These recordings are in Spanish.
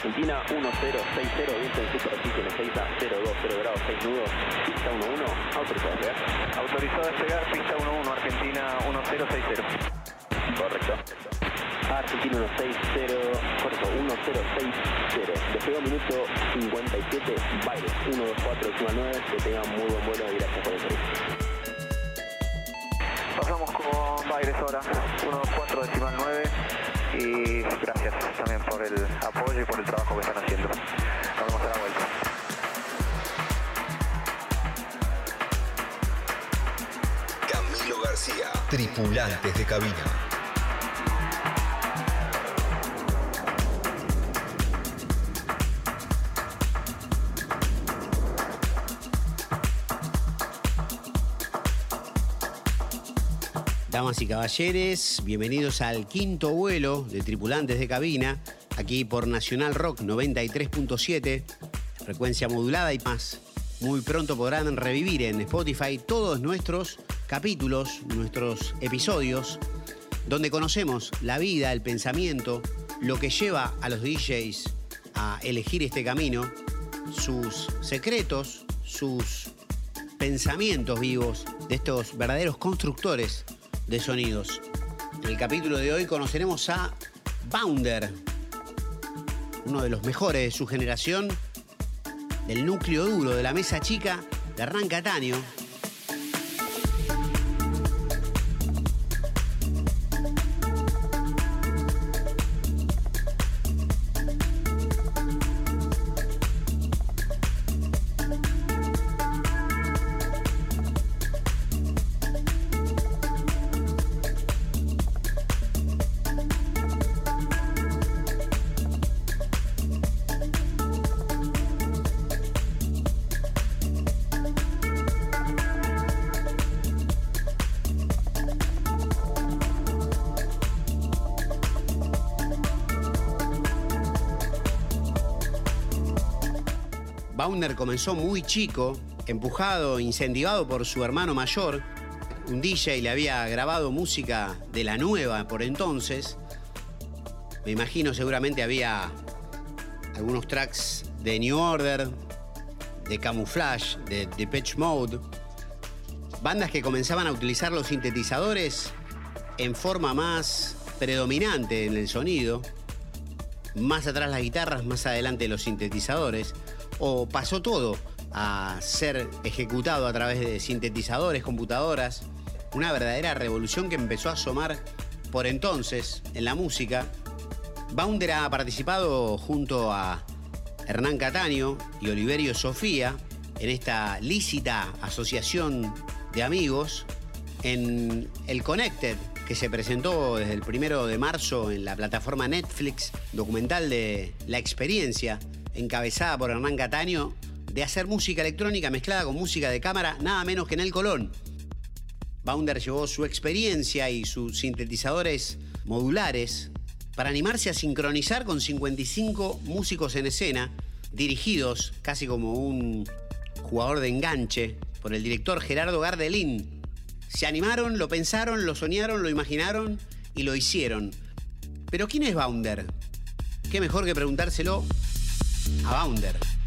Argentina 1060, viento en superficie en 6 a 02, 0 grados, 6 nudos, pista 11, autorizado a despegar. Autorizado a despegar, pista 11, Argentina 1060. Correcto. Argentina 160, correcto, 1060. Despegó minuto 57, baile 124, decimal 9, que tengan muy buen vuelo y gracias por el servicio. Pasamos con Baires ahora, 124 decimal 9 y gracias también por el apoyo y por el trabajo que están haciendo. Nos vemos a la vuelta. Camilo García, tripulantes de cabina. Damas y caballeres, bienvenidos al quinto vuelo de tripulantes de cabina, aquí por Nacional Rock 93.7, frecuencia modulada y más. Muy pronto podrán revivir en Spotify todos nuestros capítulos, nuestros episodios, donde conocemos la vida, el pensamiento, lo que lleva a los DJs a elegir este camino, sus secretos, sus pensamientos vivos de estos verdaderos constructores de sonidos. En el capítulo de hoy conoceremos a Bounder, uno de los mejores de su generación, del núcleo duro de la mesa chica de Hernán Cataño, Comenzó muy chico, empujado, incentivado por su hermano mayor. Un DJ le había grabado música de la nueva por entonces. Me imagino seguramente había algunos tracks de New Order, de Camouflage, de Depeche Mode. Bandas que comenzaban a utilizar los sintetizadores en forma más predominante en el sonido. Más atrás las guitarras, más adelante los sintetizadores o pasó todo a ser ejecutado a través de sintetizadores, computadoras, una verdadera revolución que empezó a asomar por entonces en la música. Bounder ha participado junto a Hernán Cataño y Oliverio Sofía en esta lícita asociación de amigos en el Connected que se presentó desde el primero de marzo en la plataforma Netflix, documental de la experiencia encabezada por Hernán Cataño, de hacer música electrónica mezclada con música de cámara, nada menos que en el Colón. Bounder llevó su experiencia y sus sintetizadores modulares para animarse a sincronizar con 55 músicos en escena, dirigidos casi como un jugador de enganche por el director Gerardo Gardelín. Se animaron, lo pensaron, lo soñaron, lo imaginaron y lo hicieron. Pero ¿quién es Bounder? ¿Qué mejor que preguntárselo a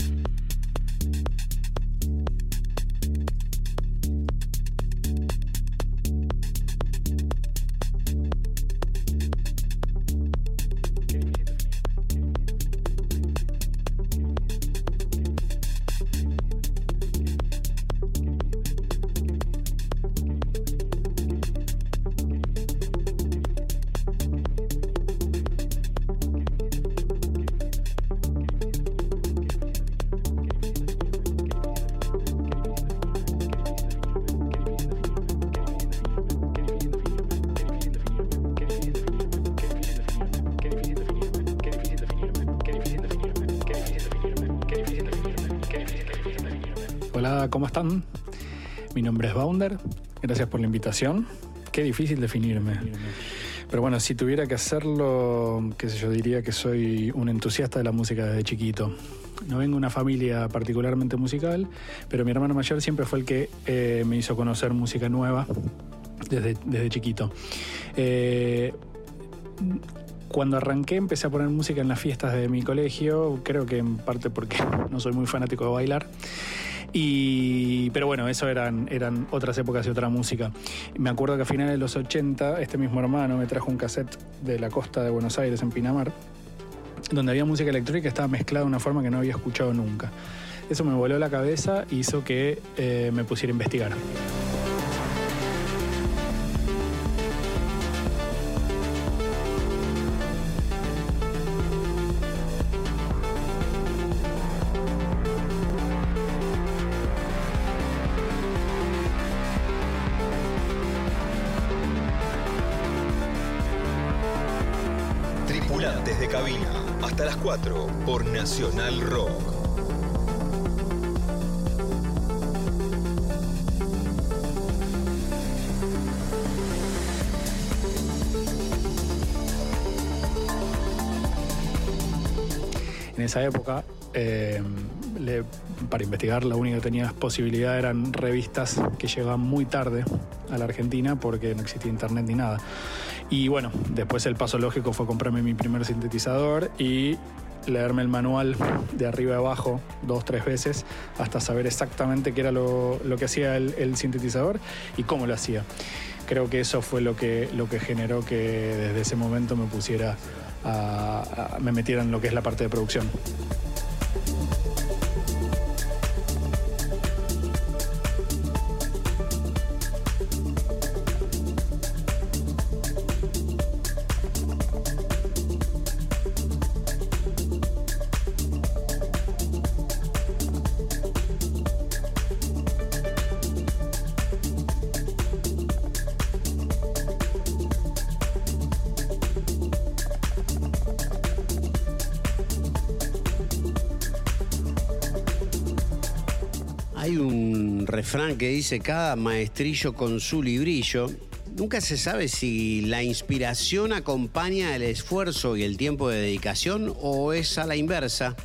gracias por la invitación. Qué difícil definirme. Pero bueno, si tuviera que hacerlo, qué sé yo, diría que soy un entusiasta de la música desde chiquito. No vengo de una familia particularmente musical, pero mi hermano mayor siempre fue el que eh, me hizo conocer música nueva desde, desde chiquito. Eh, Cuando arranqué empecé a poner música en las fiestas de mi colegio, creo que en parte porque no soy muy fanático de bailar. Y, pero bueno, eso eran, eran otras épocas y otra música. Me acuerdo que a finales de los 80, este mismo hermano me trajo un cassette de la costa de Buenos Aires, en Pinamar, donde había música electrónica que estaba mezclada de una forma que no había escuchado nunca. Eso me voló la cabeza y hizo que eh, me pusiera a investigar. Nacional Rock. En esa época, eh, para investigar, la única que tenía posibilidad eran revistas que llegaban muy tarde a la Argentina porque no existía internet ni nada. Y bueno, después el paso lógico fue comprarme mi primer sintetizador y leerme el manual de arriba a abajo dos, tres veces hasta saber exactamente qué era lo, lo que hacía el, sintetizador y cómo lo hacía. Creo que eso fue lo que, lo que generó que desde ese momento me pusiera a- a- me metiera en lo que es la parte de producción. Refrán que dice cada maestrillo con su librillo. Nunca se sabe si la inspiración acompaña el esfuerzo y el tiempo de dedicación o es a la inversa.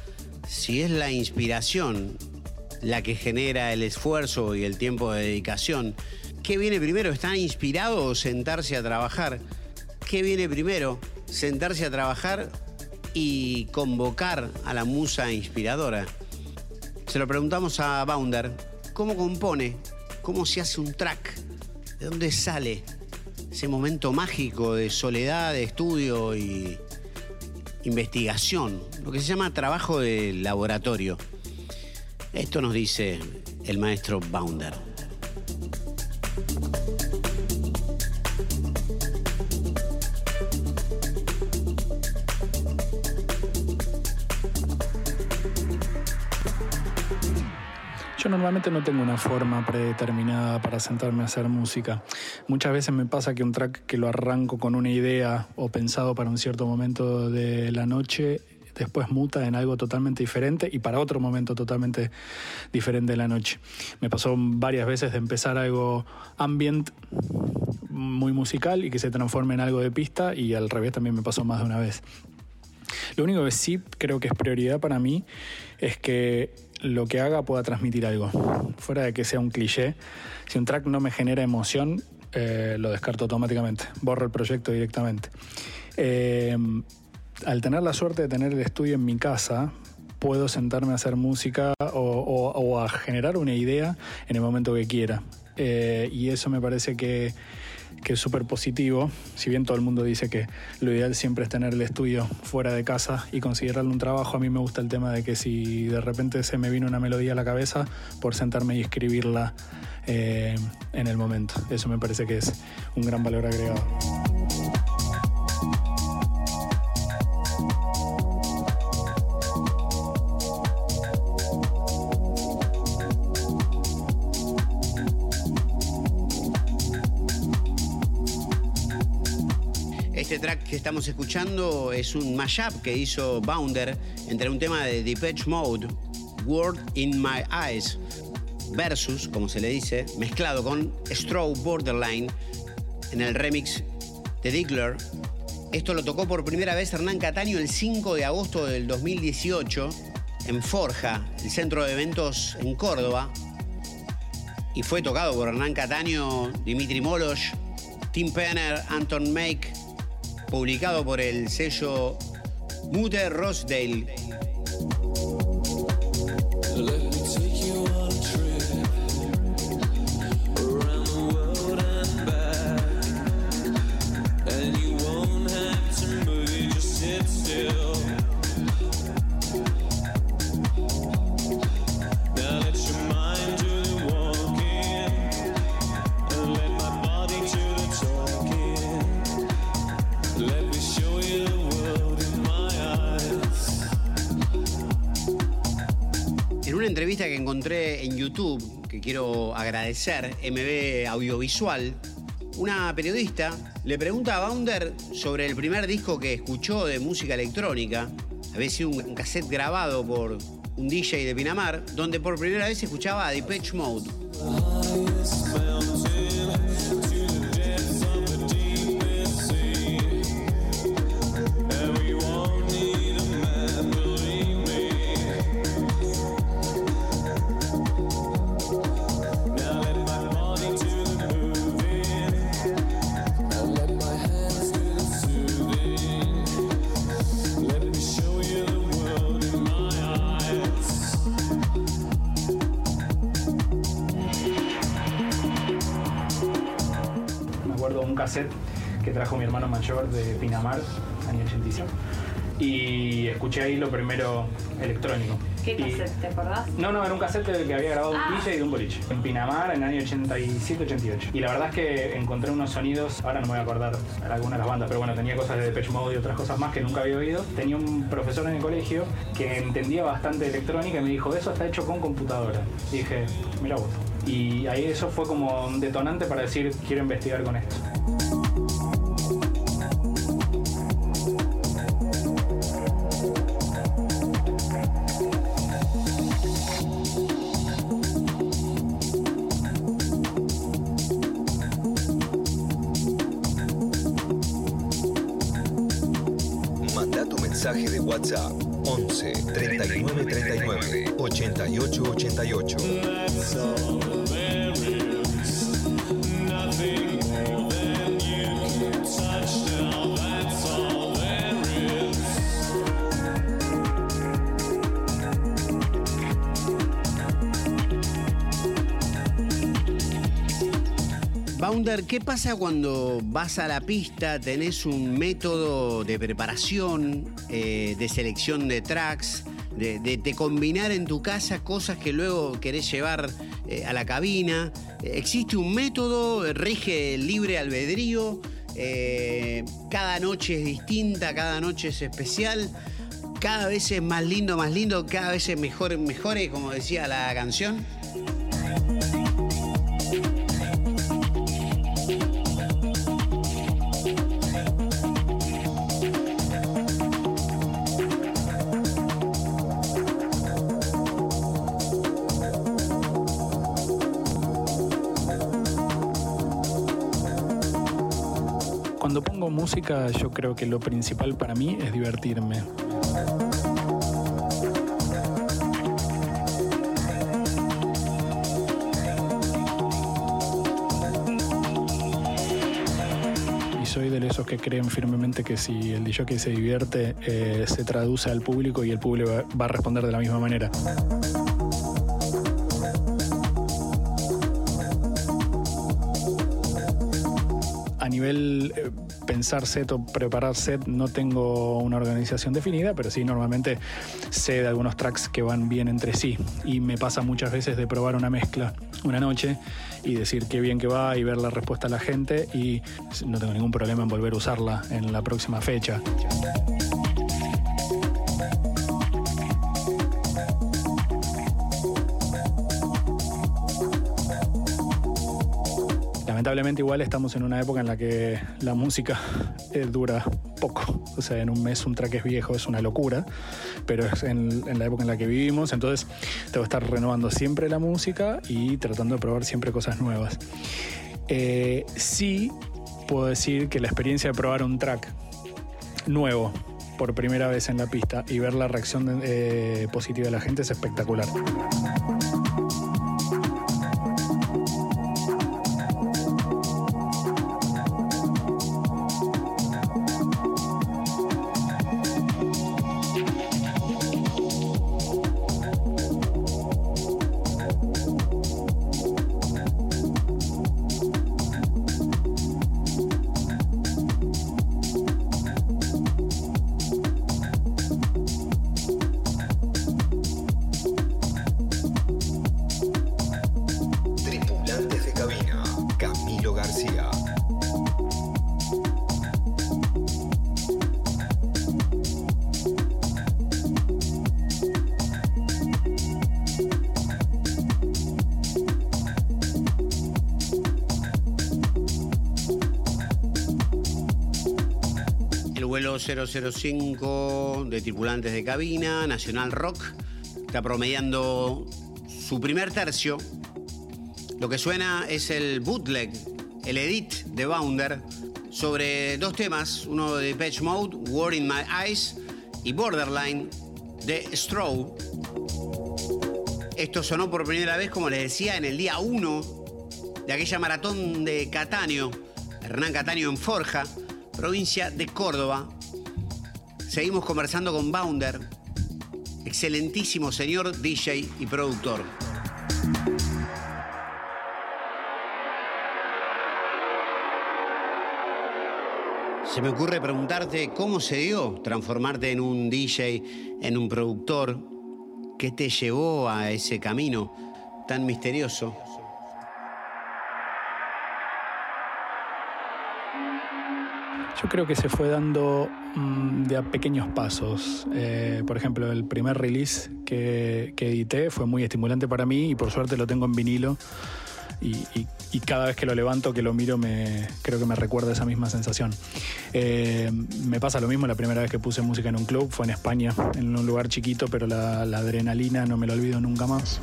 Si es la inspiración la que genera el esfuerzo y el tiempo de dedicación, ¿qué viene primero? ¿Estar inspirado o sentarse a trabajar? ¿Qué viene primero? ¿Sentarse a trabajar y convocar a la musa inspiradora? Se lo preguntamos a Bounder. ¿Cómo compone? ¿Cómo se hace un track? ¿De dónde sale ese momento mágico de soledad, de estudio y investigación? Lo que se llama trabajo de laboratorio. Esto nos dice el maestro Bounder. Normalmente no tengo una forma predeterminada para sentarme a hacer música. Muchas veces me pasa que un track que lo arranco con una idea o pensado para un cierto momento de la noche, después muta en algo totalmente diferente y para otro momento totalmente diferente de la noche. Me pasó varias veces de empezar algo ambient muy musical y que se transforme en algo de pista y al revés también me pasó más de una vez. Lo único que sí creo que es prioridad para mí es que lo que haga pueda transmitir algo. Fuera de que sea un cliché, si un track no me genera emoción, eh, lo descarto automáticamente. Borro el proyecto directamente. Eh, al tener la suerte de tener el estudio en mi casa, puedo sentarme a hacer música o, a generar una idea en el momento que quiera. Eh, y eso me parece que, que es súper positivo. Si bien todo el mundo dice que lo ideal siempre es tener el estudio fuera de casa y considerarlo un trabajo, a mí me gusta el tema de que si de repente se me vino una melodía a la cabeza, por sentarme y escribirla eh, en el momento. Eso me parece que es un gran valor agregado. Este track que estamos escuchando es un mashup que hizo Bounder entre un tema de Depeche Mode, Word in My Eyes, versus, como se le dice, mezclado con Straw Borderline en el remix de Diggler. Esto lo tocó por primera vez Hernán Cataño el 5 de agosto del 2018 en Forja, el centro de eventos en Córdoba. Y fue tocado por Hernán Cataño, Dimitri Molosh, Tim Penner, Anton Make, publicado por el sello Mutter Rosdale. Que encontré en YouTube, que quiero agradecer, MB Audiovisual, una periodista le pregunta a Bounder sobre el primer disco que escuchó de música electrónica. Había sido un cassette grabado por un DJ de Pinamar, donde por primera vez escuchaba a Depeche Mode. Mayor de Pinamar, año 85. Y escuché ahí lo primero electrónico. ¿Qué Y- cassette? ¿Te acordás? No, no, era un cassette que había grabado un Ah. DJ de un boliche. En Pinamar, en el año 87-88. Y la verdad es que encontré unos sonidos, ahora no me voy a acordar algunas de las bandas, pero bueno, tenía cosas de Depeche Mode y otras cosas más que nunca había oído. Tenía un profesor en el colegio que entendía bastante electrónica y me dijo, eso está hecho con computadora. Y dije, mira vos. Y ahí eso fue como un detonante para decir, quiero investigar con esto. WhatsApp 11 39 39 88 88. Bounder, ¿qué pasa cuando vas a la pista, tenés un método de preparación, eh, de selección de tracks, de, combinar en tu casa cosas que luego querés llevar eh, a la cabina? ¿Existe un método? ¿Rige libre albedrío? Eh, cada noche es distinta, cada noche es especial. Cada vez es más lindo, más lindo, cada vez es mejor, mejores, como decía la canción. Cuando pongo música, yo creo que lo principal para mí es divertirme. Y soy de esos que creen firmemente que si el DJ se divierte, eh, se traduce al público y el público va- va a responder de la misma manera. Eh, pensar set o preparar set no tengo una organización definida, pero sí normalmente sé de algunos tracks que van bien entre sí. Y me pasa muchas veces de probar una mezcla una noche y decir qué bien que va y ver la respuesta a la gente y no tengo ningún problema en volver a usarla en la próxima fecha. Lamentablemente igual estamos en una época en la que la música eh, dura poco. O sea, en un mes un track es viejo, es una locura, pero es en, en la época en la que vivimos, entonces tengo que estar renovando siempre la música y tratando de probar siempre cosas nuevas. Eh, sí puedo decir que la experiencia de probar un track nuevo por primera vez en la pista y ver la reacción eh, positiva de la gente es espectacular. 005 de tripulantes de cabina, Nacional Rock. Está promediando su primer tercio. Lo que suena es el bootleg, el edit de Bounder, sobre dos temas, uno de Patch Mode, War in My Eyes, y Borderline de Stroh. Esto sonó por primera vez, como les decía, en el día 1 de aquella maratón de Catáneo, Hernán Catáneo en Forja, provincia de Córdoba. Seguimos conversando con Bounder, excelentísimo señor DJ y productor. Se me ocurre preguntarte cómo se dio transformarte en un DJ, en un productor. ¿Qué te llevó a ese camino tan misterioso? Yo creo que se fue dando mm, de a pequeños pasos. Eh, por ejemplo, el primer release que, edité fue muy estimulante para mí y por suerte lo tengo en vinilo. Y, cada vez que lo levanto, que lo miro, me, creo que me recuerda esa misma sensación. Eh, me pasa lo mismo la primera vez que puse música en un club, fue en España, en un lugar chiquito, pero la, la adrenalina no me lo olvido nunca más.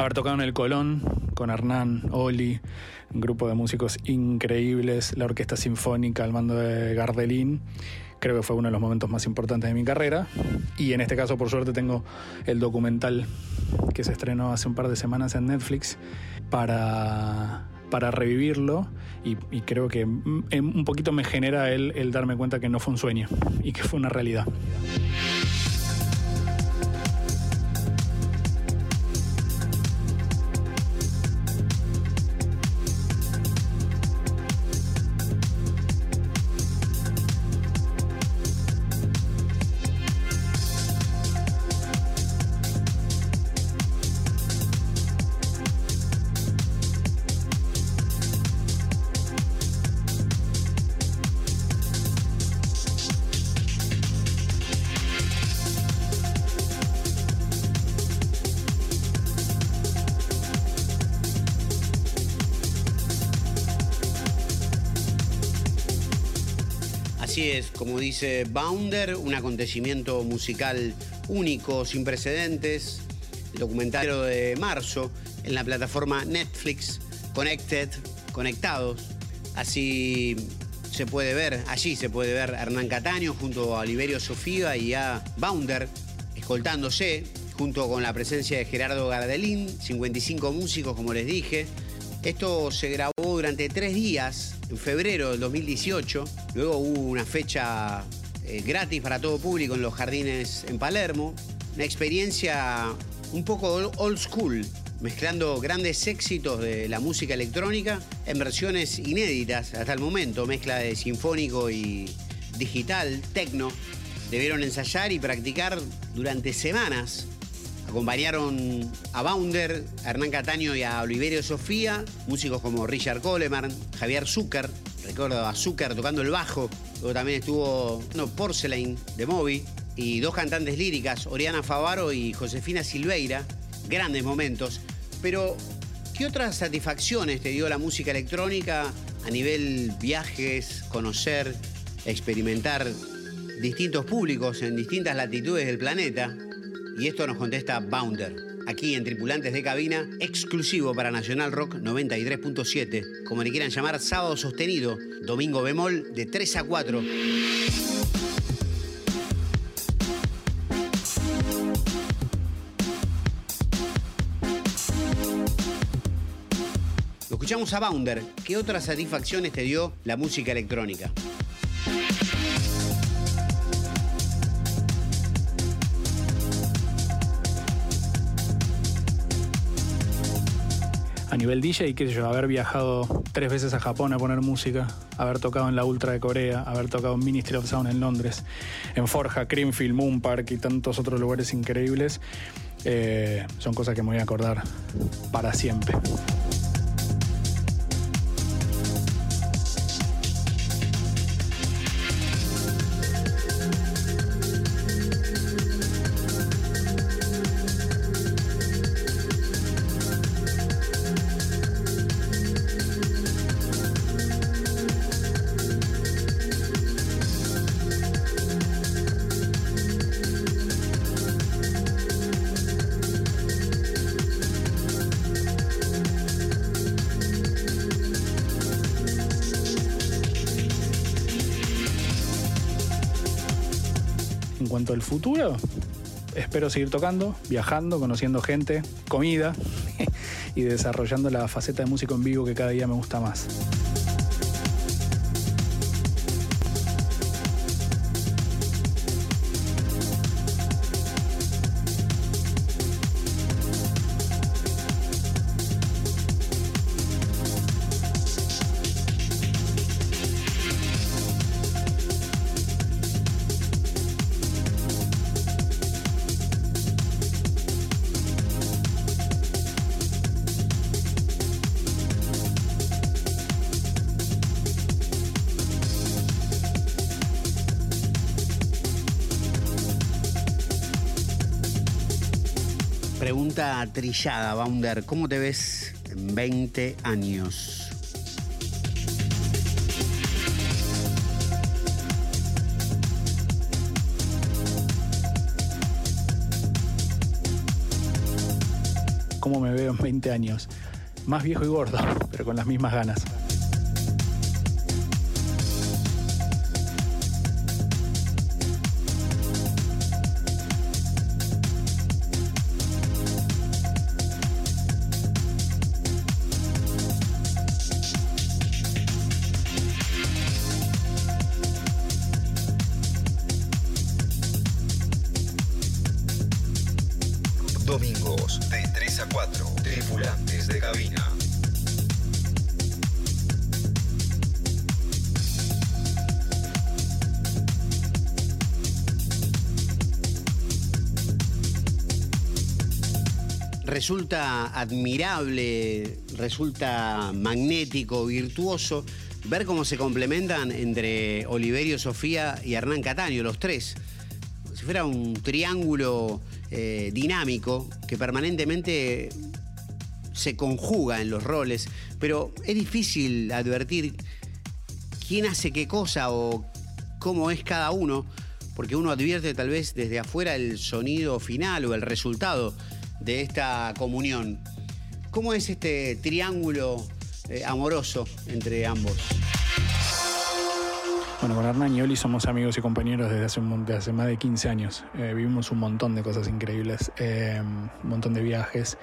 Haber tocado en el Colón con Hernán, Oli, un grupo de músicos increíbles, la Orquesta Sinfónica al mando de Gardelín. Creo que fue uno de los momentos más importantes de mi carrera. Y en este caso, por suerte, tengo el documental que se estrenó hace un par de semanas en Netflix para, para revivirlo y, creo que un poquito me genera el, el darme cuenta que no fue un sueño y que fue una realidad. Como dice Bounder, un acontecimiento musical único, sin precedentes, el documental de marzo en la plataforma Netflix, Connected, Conectados. Así se puede ver, allí se puede ver a Hernán Cataño junto a Oliverio Sofía y a Bounder escoltándose, junto con la presencia de Gerardo Gardelín, 55 músicos, como les dije. Esto se grabó durante tres días en febrero del 2018. Luego hubo una fecha eh, gratis para todo público en los jardines en Palermo. Una experiencia un poco old school, mezclando grandes éxitos de la música electrónica en versiones inéditas hasta el momento, mezcla de sinfónico y digital, techno. Debieron ensayar y practicar durante semanas Acompañaron a Bounder, a Hernán Cataño y a Oliverio Sofía, músicos como Richard Coleman, Javier Zucker, recuerdo a Zucker tocando el bajo, luego también estuvo no, Porcelain de Moby, y dos cantantes líricas, Oriana Favaro y Josefina Silveira, grandes momentos. Pero, ¿qué otras satisfacciones te dio la música electrónica a nivel viajes, conocer, experimentar distintos públicos en distintas latitudes del planeta? Y esto nos contesta Bounder, aquí en Tripulantes de Cabina, exclusivo para Nacional Rock 93.7, como le quieran llamar, sábado sostenido, domingo bemol de 3 a 4. Lo escuchamos a Bounder. ¿Qué otras satisfacciones te dio la música electrónica? A nivel DJ, qué sé yo, haber viajado tres veces a Japón a poner música, haber tocado en la Ultra de Corea, haber tocado en Ministry of Sound en Londres, en Forja, Creamfield, Moon Park y tantos otros lugares increíbles, eh, son cosas que me voy a acordar para siempre. Futuro, espero seguir tocando, viajando, conociendo gente, comida y desarrollando la faceta de músico en vivo que cada día me gusta más. Pregunta trillada, Bounder. ¿Cómo te ves en 20 años? ¿Cómo me veo en 20 años? Más viejo y gordo, pero con las mismas ganas. Resulta admirable, resulta magnético, virtuoso ver cómo se complementan entre Oliverio Sofía y Hernán Cataño, los tres. Como si fuera un triángulo eh, dinámico que permanentemente se conjuga en los roles, pero es difícil advertir quién hace qué cosa o cómo es cada uno, porque uno advierte tal vez desde afuera el sonido final o el resultado de esta comunión. ¿Cómo es este triángulo eh, amoroso entre ambos? Bueno, con Hernán y Oli somos amigos y compañeros desde hace, más de 15 años. Eh, vivimos un montón de cosas increíbles, eh, un montón de viajes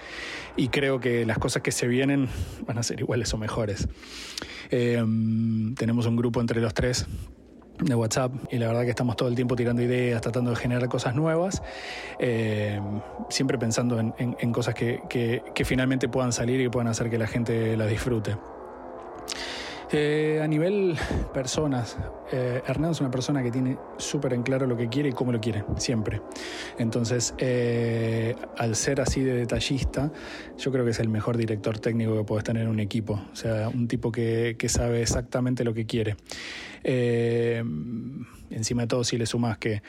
y creo que las cosas que se vienen van a ser iguales o mejores. Tenemos un grupo entre los tres de WhatsApp y la verdad que estamos todo el tiempo tirando ideas, tratando de generar cosas nuevas, eh, siempre pensando en, cosas que, que- que finalmente puedan salir y puedan hacer que la gente las disfrute. Eh, a nivel personas, eh, Hernán es una persona que tiene súper en claro lo que quiere y cómo lo quiere, siempre. Entonces, eh, al ser así de detallista, yo creo que es el mejor director técnico que puedes tener en un equipo. O sea, un tipo que, que sabe exactamente lo que quiere. Eh, encima de todo, si le sumas que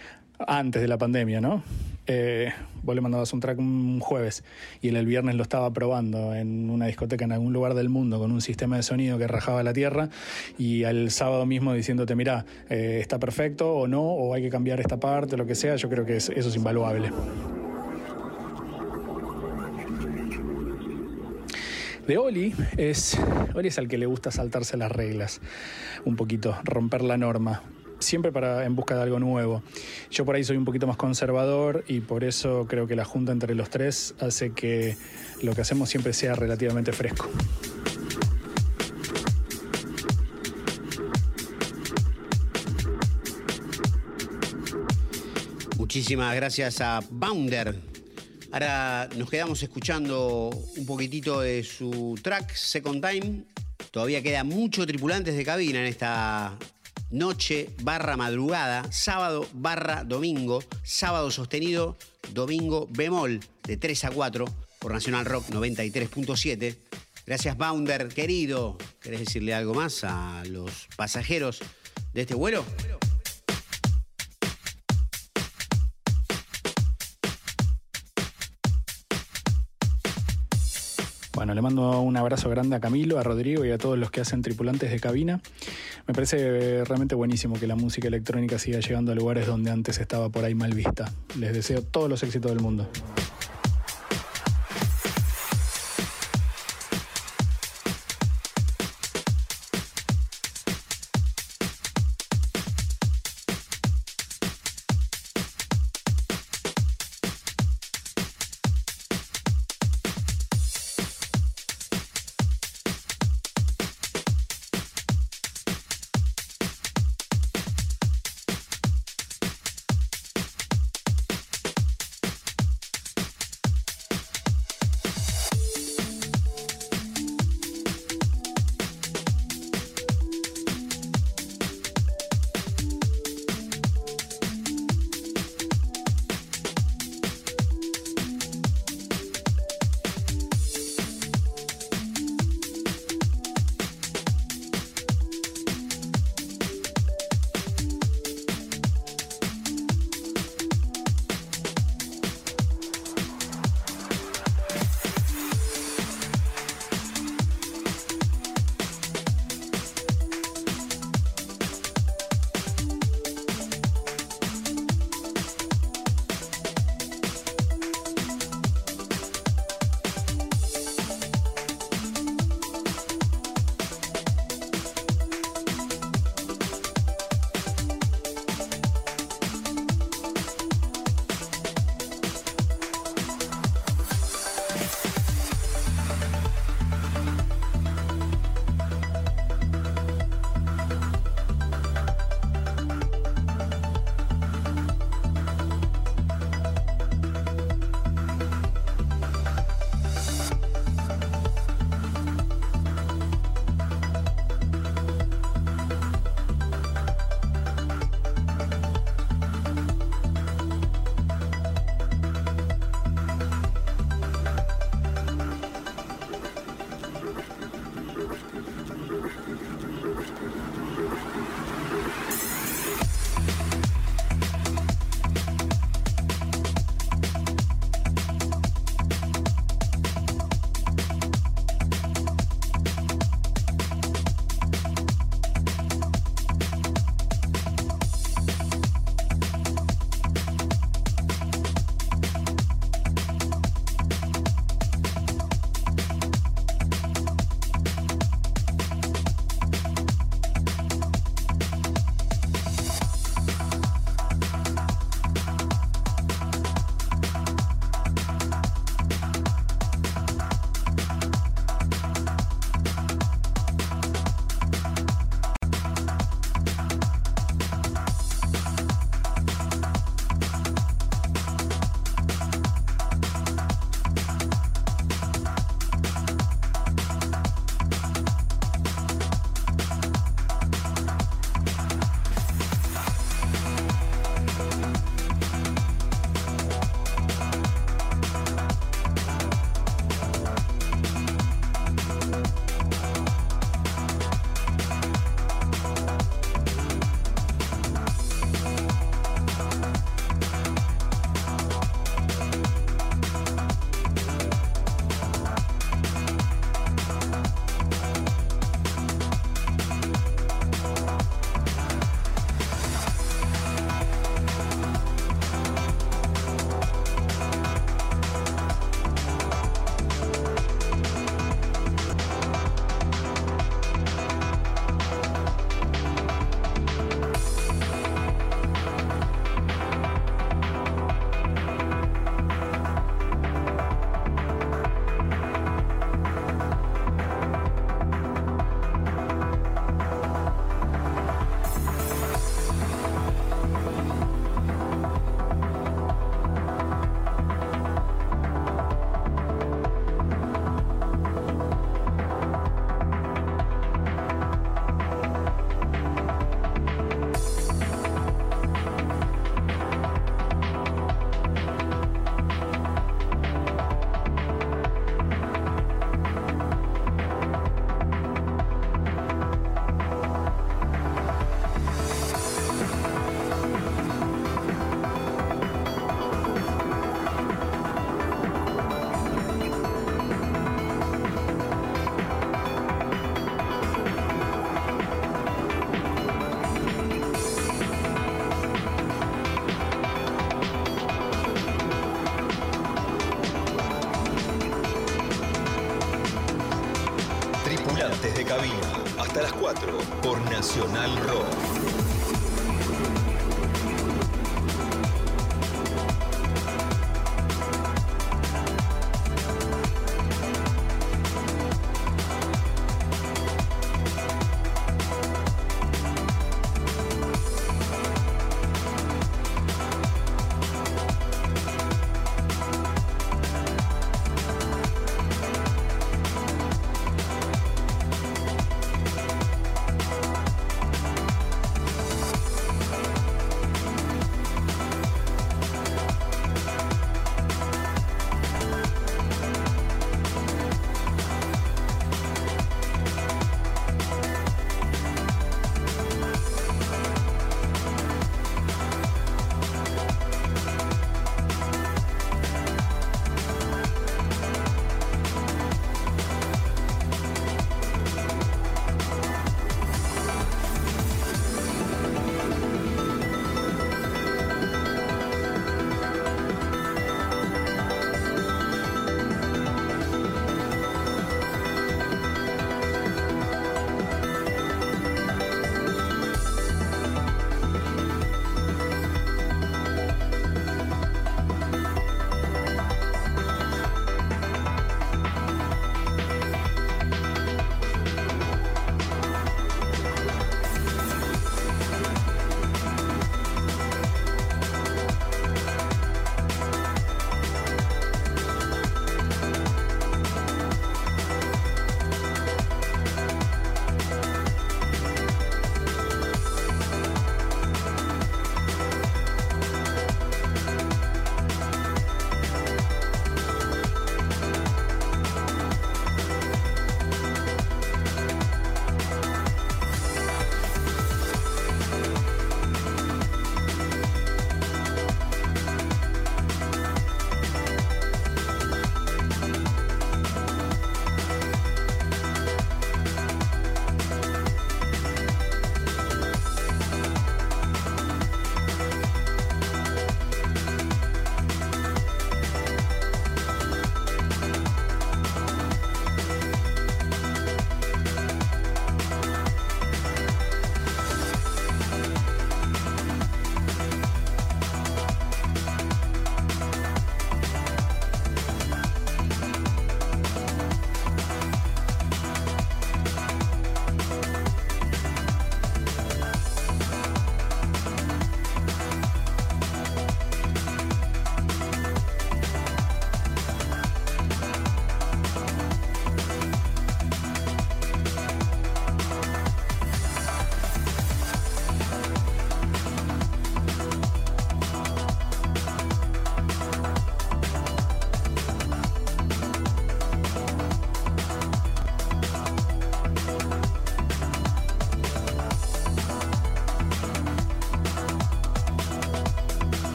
antes de la pandemia, ¿no? Eh, vos le mandabas un track un jueves y él el viernes lo estaba probando en una discoteca en algún lugar del mundo con un sistema de sonido que rajaba la tierra y al sábado mismo diciéndote, mira, eh, está perfecto o no, o hay que cambiar esta parte, lo que sea, yo creo que es- eso es invaluable. De Oli es, Oli es al que le gusta saltarse las reglas, un poquito, romper la norma, siempre para, en busca de algo nuevo. Yo por ahí soy un poquito más conservador y por eso creo que la junta entre los tres hace que lo que hacemos siempre sea relativamente fresco. Muchísimas gracias a Bounder. Ahora nos quedamos escuchando un poquitito de su track Second Time. Todavía queda mucho tripulantes de cabina en esta noche barra madrugada, sábado barra domingo, sábado sostenido, domingo bemol de 3 a 4 por Nacional Rock 93.7. Gracias Bounder, querido. ¿Querés decirle algo más a los pasajeros de este vuelo? Bueno, le mando un abrazo grande a Camilo, a Rodrigo y a todos los que hacen tripulantes de cabina. Me parece realmente buenísimo que la música electrónica siga llegando a lugares donde antes estaba por ahí mal vista. Les deseo todos los éxitos del mundo.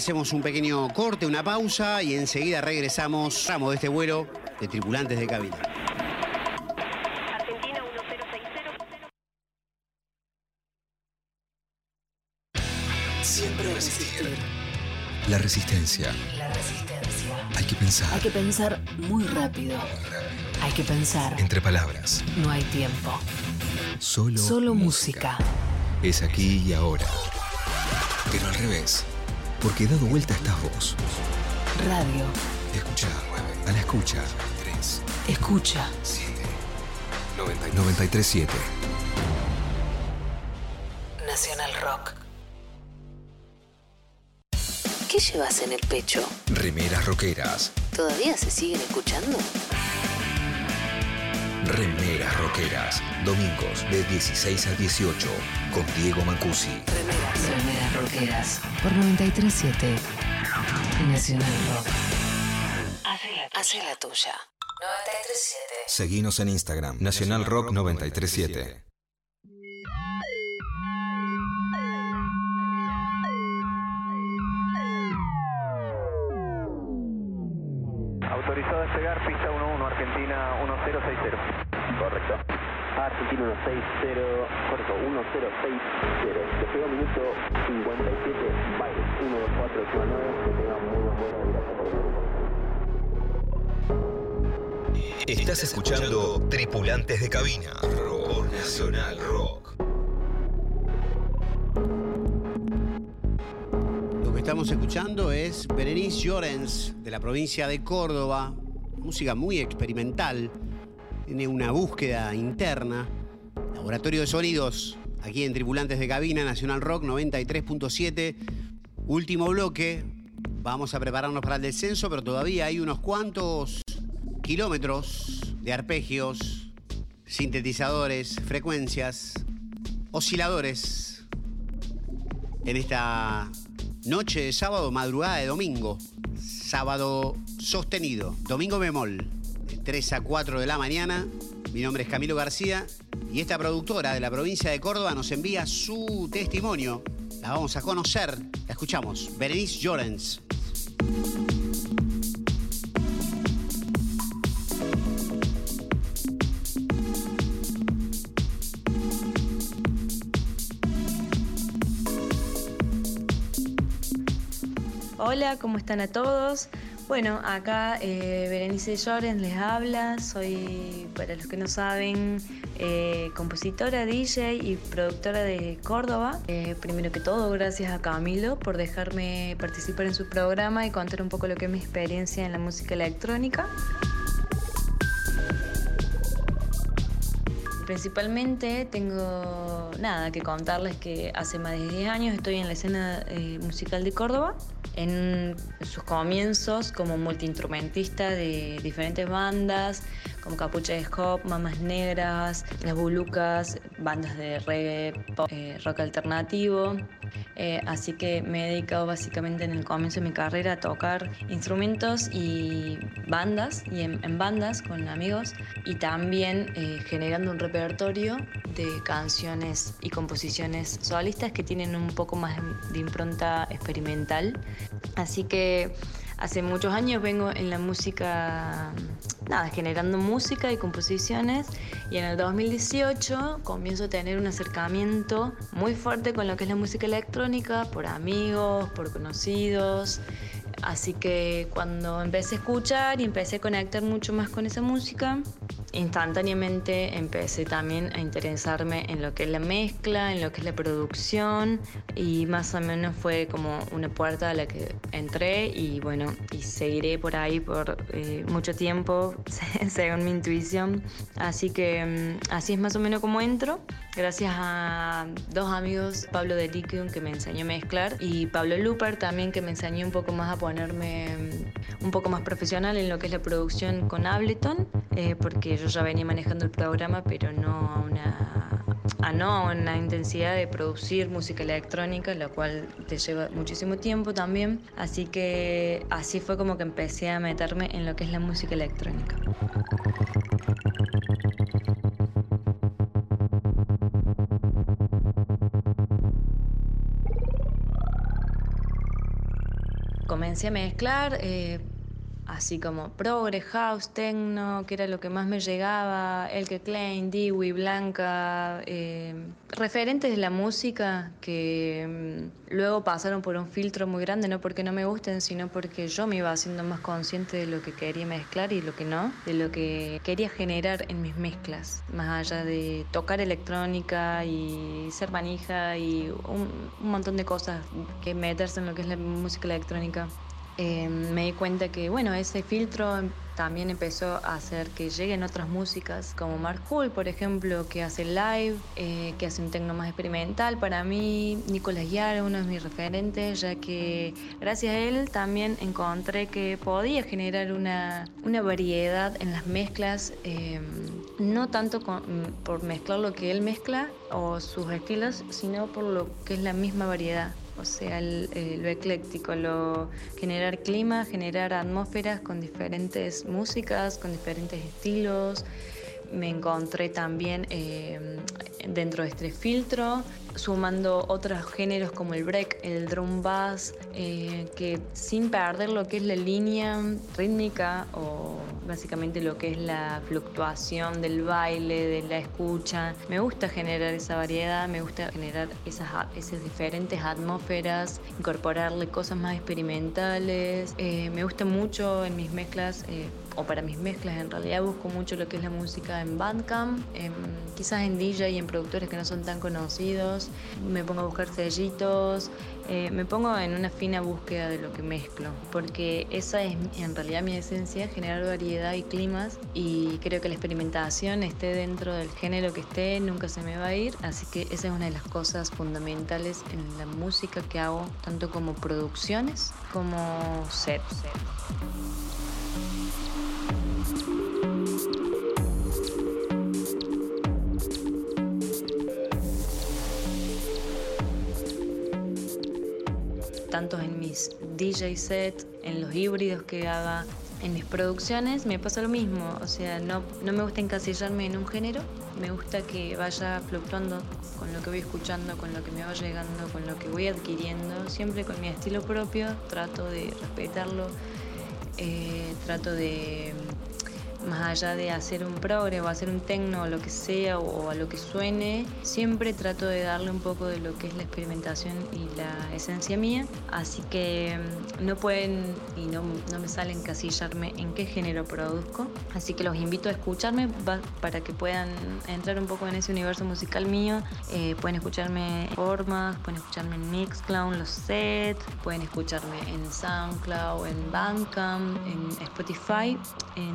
Hacemos un pequeño corte, una pausa y enseguida regresamos. Ramo de este vuelo de tripulantes de cabina. Argentina 1060. Siempre resistir. La resistencia. La resistencia. Hay que pensar. Hay que pensar muy rápido. Hay que pensar. Entre palabras. No hay tiempo. Solo, Solo música. Es aquí y ahora. Pero al revés. Porque dado vuelta estás vos. Radio. Escucha. A la escucha. 3, Escucha. 7, 937. Nacional Rock. ¿Qué llevas en el pecho? Remeras roqueras. ¿Todavía se siguen escuchando? Remeras roqueras. Domingos de 16 a 18. Con Diego Mancusi. Remeras. Remeras rockeras. Por 937. Nacional Rock. Hace la tuya. 937. Seguinos en Instagram. Nacional Rock 937. Autorizado a despegar, pista 11, Argentina 1060. Correcto. Argentina 160, correcto, 1060. Despegó minuto 57, Baires, 124 decimal 9, que tengan muy buen vuelo y gracias por el servicio. Estás escuchando Tripulantes de Cabina. Rock Nacional Rock. Lo que estamos escuchando es Berenice Llorens, de la provincia de Córdoba. Música muy experimental. Tiene una búsqueda interna. Laboratorio de sonidos, aquí en Tripulantes de Cabina, Nacional Rock 93.7. Último bloque. Vamos a prepararnos para el descenso, pero todavía hay unos cuantos kilómetros de arpegios, sintetizadores, frecuencias, osciladores en esta noche de sábado, madrugada de domingo. Sábado sostenido, domingo bemol, 3 a 4 de la mañana. Mi nombre es Camilo García y esta productora de la provincia de Córdoba nos envía su testimonio. La vamos a conocer, la escuchamos. Berenice Llorens. Hola, ¿cómo están a todos? Bueno, acá eh, Berenice Llorens les habla, soy, para los que no saben, eh, compositora, DJ y productora de Córdoba. Eh, primero que todo, gracias a Camilo por dejarme participar en su programa y contar un poco lo que es mi experiencia en la música electrónica. Principalmente tengo nada que contarles que hace más de 10 años estoy en la escena eh, musical de Córdoba, en sus comienzos como multiinstrumentista de diferentes bandas, como Capucha de Hop, Mamas Negras, Las Bulucas, bandas de reggae, pop, eh, rock alternativo. Eh, así que me he dedicado básicamente en el comienzo de mi carrera a tocar instrumentos y bandas, y en, bandas con amigos, y también eh, generando un repertorio de canciones y composiciones solistas que tienen un poco más de impronta experimental. Así que hace muchos años vengo en la música, nada, generando música y composiciones y en el 2018 comienzo a tener un acercamiento muy fuerte con lo que es la música electrónica por amigos, por conocidos. Así que cuando empecé a escuchar y empecé a conectar mucho más con esa música, instantáneamente empecé también a interesarme en lo que es la mezcla, en lo que es la producción y más o menos fue como una puerta a la que entré y bueno, y seguiré por ahí por eh, mucho tiempo según mi intuición. Así que mm, así es más o menos como entro, gracias a dos amigos, Pablo de Liquium que me enseñó a mezclar y Pablo Luper también que me enseñó un poco más a ponerme mm, un poco más profesional en lo que es la producción con Ableton, eh, porque yo ya venía manejando el programa, pero no a una, a no a una intensidad de producir música electrónica, la cual te lleva muchísimo tiempo también. Así que así fue como que empecé a meterme en lo que es la música electrónica. Comencé a mezclar. eh, así como progre, house, techno, que era lo que más me llegaba, Elke Klein, Dewey, Blanca, eh, referentes de la música que mm, luego pasaron por un filtro muy grande, no porque no me gusten, sino porque yo me iba haciendo más consciente de lo que quería mezclar y lo que no, de lo que quería generar en mis mezclas, más allá de tocar electrónica y ser manija y un, un montón de cosas que meterse en lo que es la música electrónica eh, me di cuenta que, bueno, ese filtro también empezó a hacer que lleguen otras músicas, como Mark Hull, por ejemplo, que hace live, eh, que hace un tecno más experimental. Para mí, Nicolás Yara, uno de mis referentes, ya que gracias a él también encontré que podía generar una, una variedad en las mezclas, eh, no tanto por mezclar lo que él mezcla o sus estilos, sino por lo que es la misma variedad. O sea, el- eh, lo ecléctico, lo generar clima, generar atmósferas con diferentes músicas, con diferentes estilos. Me encontré también eh, dentro de este filtro, sumando otros géneros como el break, el drum bass, eh, que sin perder lo que es la línea rítmica o básicamente lo que es la fluctuación del baile, de la escucha. Me gusta generar esa variedad, me gusta generar esas, esas diferentes atmósferas, incorporarle cosas más experimentales. Eh, me gusta mucho en mis mezclas, o para mis mezclas en realidad busco mucho lo que es la música en Bandcamp, en- quizás en DJ y en productores que no son tan conocidos. Me pongo a buscar sellitos, eh, me pongo en una fina búsqueda de lo que mezclo, porque esa es en realidad mi esencia, generar variedad y climas, y creo que la experimentación esté dentro del género que esté, nunca se me va a ir, así que esa es una de las cosas fundamentales en la música que hago, tanto como producciones como sets. Tanto en mis DJ sets, en los híbridos que haga, en mis producciones, me pasa lo mismo. O sea, no, no me gusta encasillarme en un género, me gusta que vaya fluctuando con lo que voy escuchando, con lo que me va llegando, con lo que voy adquiriendo, siempre con mi estilo propio, trato de respetarlo, eh, trato de más allá de hacer un progre o hacer un tecno o lo que sea o, a lo que suene, siempre trato de darle un poco de lo que es la experimentación y la esencia mía. Así que mm, no pueden y no, no me sale encasillarme en qué género produzco. Así que los invito a escucharme para que puedan entrar un poco en ese universo musical mío. Eh, pueden escucharme en formas, pueden escucharme en Mixcloud, los sets, pueden escucharme en SoundCloud, en Bandcamp, en Spotify, en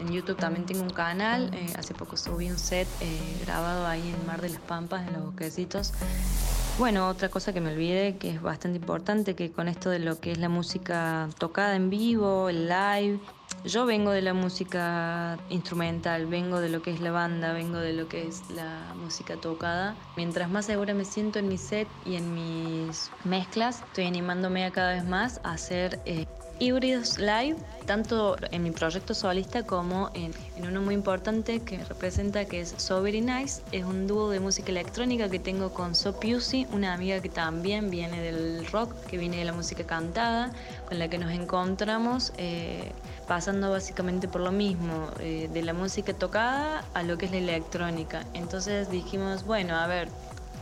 en YouTube también tengo un canal. eh, hace poco subí un set eh, grabado ahí en Mar de las Pampas, en los bosquecitos. Bueno, otra cosa que me olvidé, que es bastante importante, que con esto de lo que es la música tocada en vivo, el live, yo vengo de la música instrumental, vengo de lo que es la banda, vengo de lo que es la música tocada. Mientras más segura me siento en mi set y en mis mezclas, estoy animándome a cada vez más a hacer eh, híbridos live, tanto en mi proyecto solista como en, uno muy importante que representa que es So Very Nice. Es un dúo de música electrónica que tengo con So una amiga que también viene del rock, que viene de la música cantada, con la que nos encontramos eh, pasando básicamente por lo mismo, eh, de la música tocada a lo que es la electrónica. Entonces dijimos, bueno, a ver,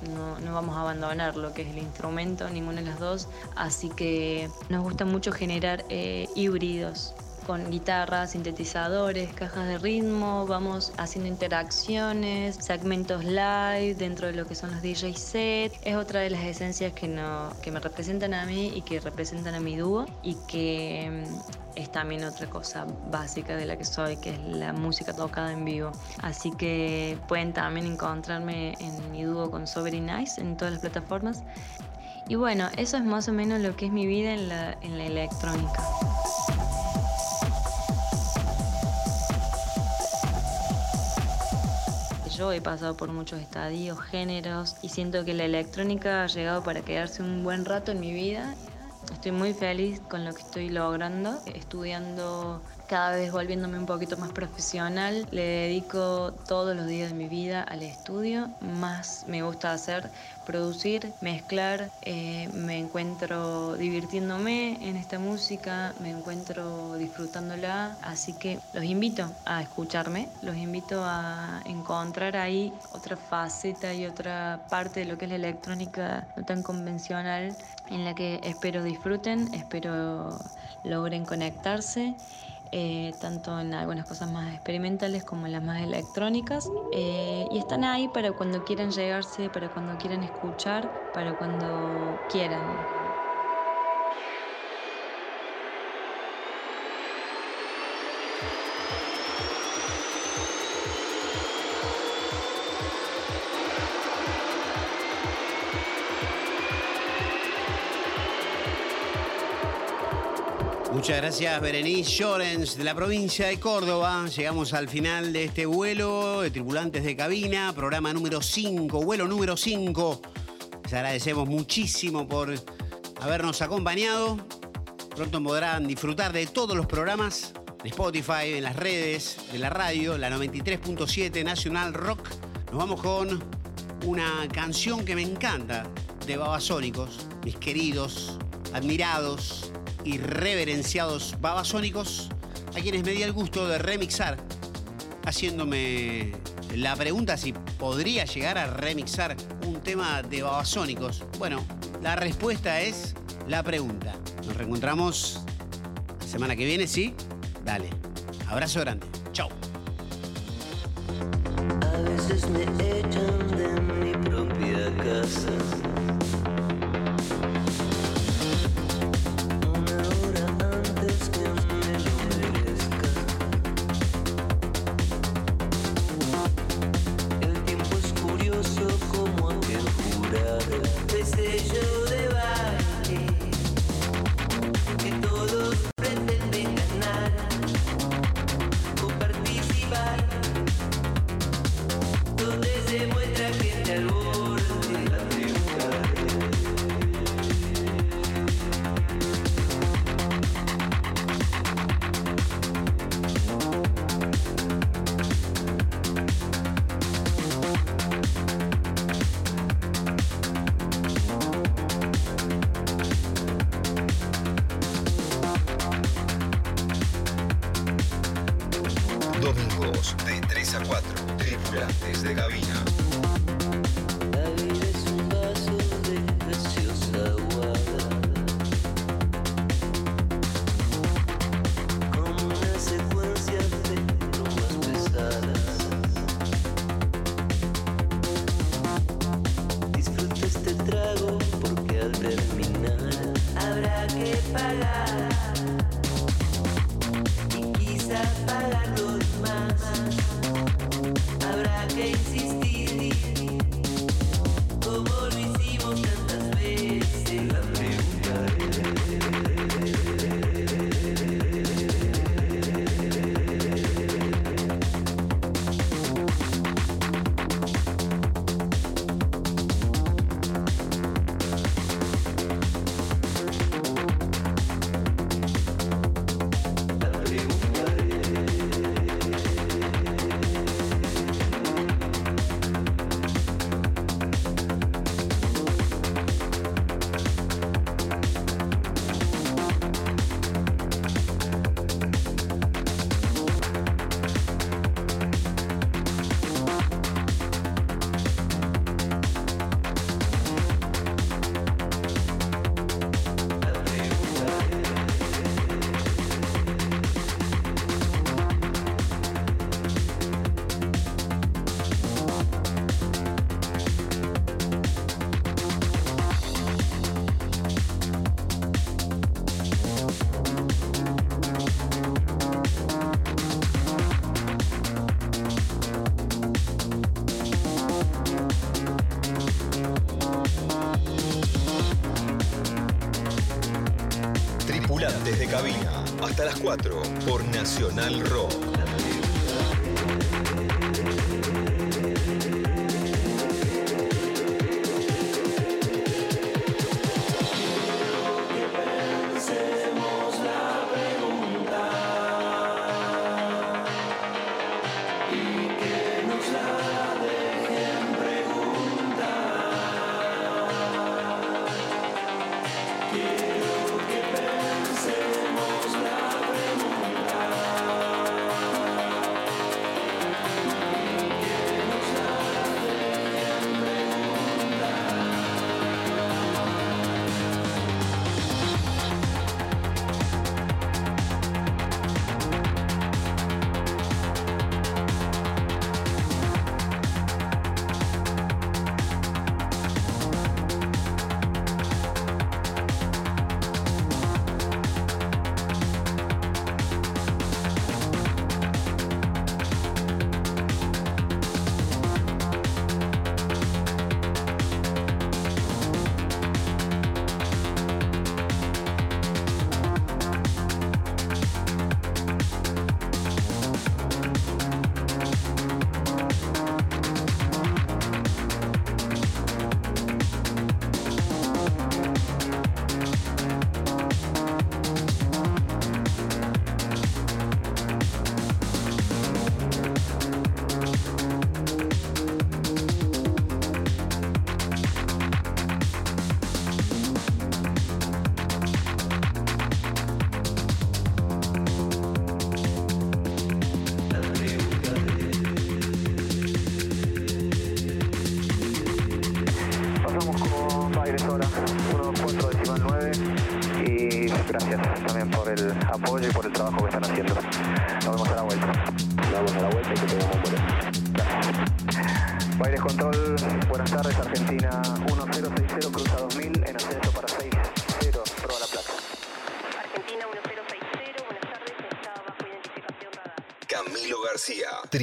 no, no vamos a abandonar lo que es el instrumento, ninguna de las dos, así que nos gusta mucho generar eh, híbridos. Con guitarras, sintetizadores, cajas de ritmo, vamos haciendo interacciones, segmentos live dentro de lo que son los DJ set. Es otra de las esencias que, no, que me representan a mí y que representan a mi dúo y que mm, es también otra cosa básica de la que soy, que es la música tocada en vivo. Así que pueden también encontrarme en mi dúo con So Very Nice en todas las plataformas. Y bueno, eso es más o menos lo que es mi vida en la, en la electrónica. Yo he pasado por muchos estadios, géneros y siento que la electrónica ha llegado para quedarse un buen rato en mi vida. Estoy muy feliz con lo que estoy logrando, estudiando cada vez volviéndome un poquito más profesional. Le dedico todos los días de mi vida al estudio. Más me gusta hacer, producir, mezclar. Eh, me encuentro divirtiéndome en esta música, me encuentro disfrutándola. Así que los invito a escucharme, los invito a encontrar ahí otra faceta y otra parte de lo que es la electrónica no tan convencional en la que espero disfruten, espero logren conectarse eh, tanto en algunas cosas más experimentales como en las más electrónicas. Eh, y están ahí para cuando quieran llegarse, para cuando quieran escuchar, para cuando quieran. Muchas gracias, Berenice Llorens, de la provincia de Córdoba. Llegamos al final de este vuelo de tripulantes de cabina, programa número 5, vuelo número 5. Les agradecemos muchísimo por habernos acompañado. Pronto podrán disfrutar de todos los programas en Spotify, en las redes de la radio, la 93.7 Nacional Rock. Nos vamos con una canción que me encanta de Babasónicos, mis queridos, admirados y reverenciados babasónicos, a quienes me di el gusto de remixar, haciéndome la pregunta si podría llegar a remixar un tema de babasónicos. Bueno, la respuesta es la pregunta. Nos reencontramos la semana que viene, ¿sí? Dale. Abrazo grande. Chau. A veces me de mi propia casa. 4 por Nacional Rock.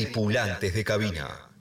Tripulantes de cabina.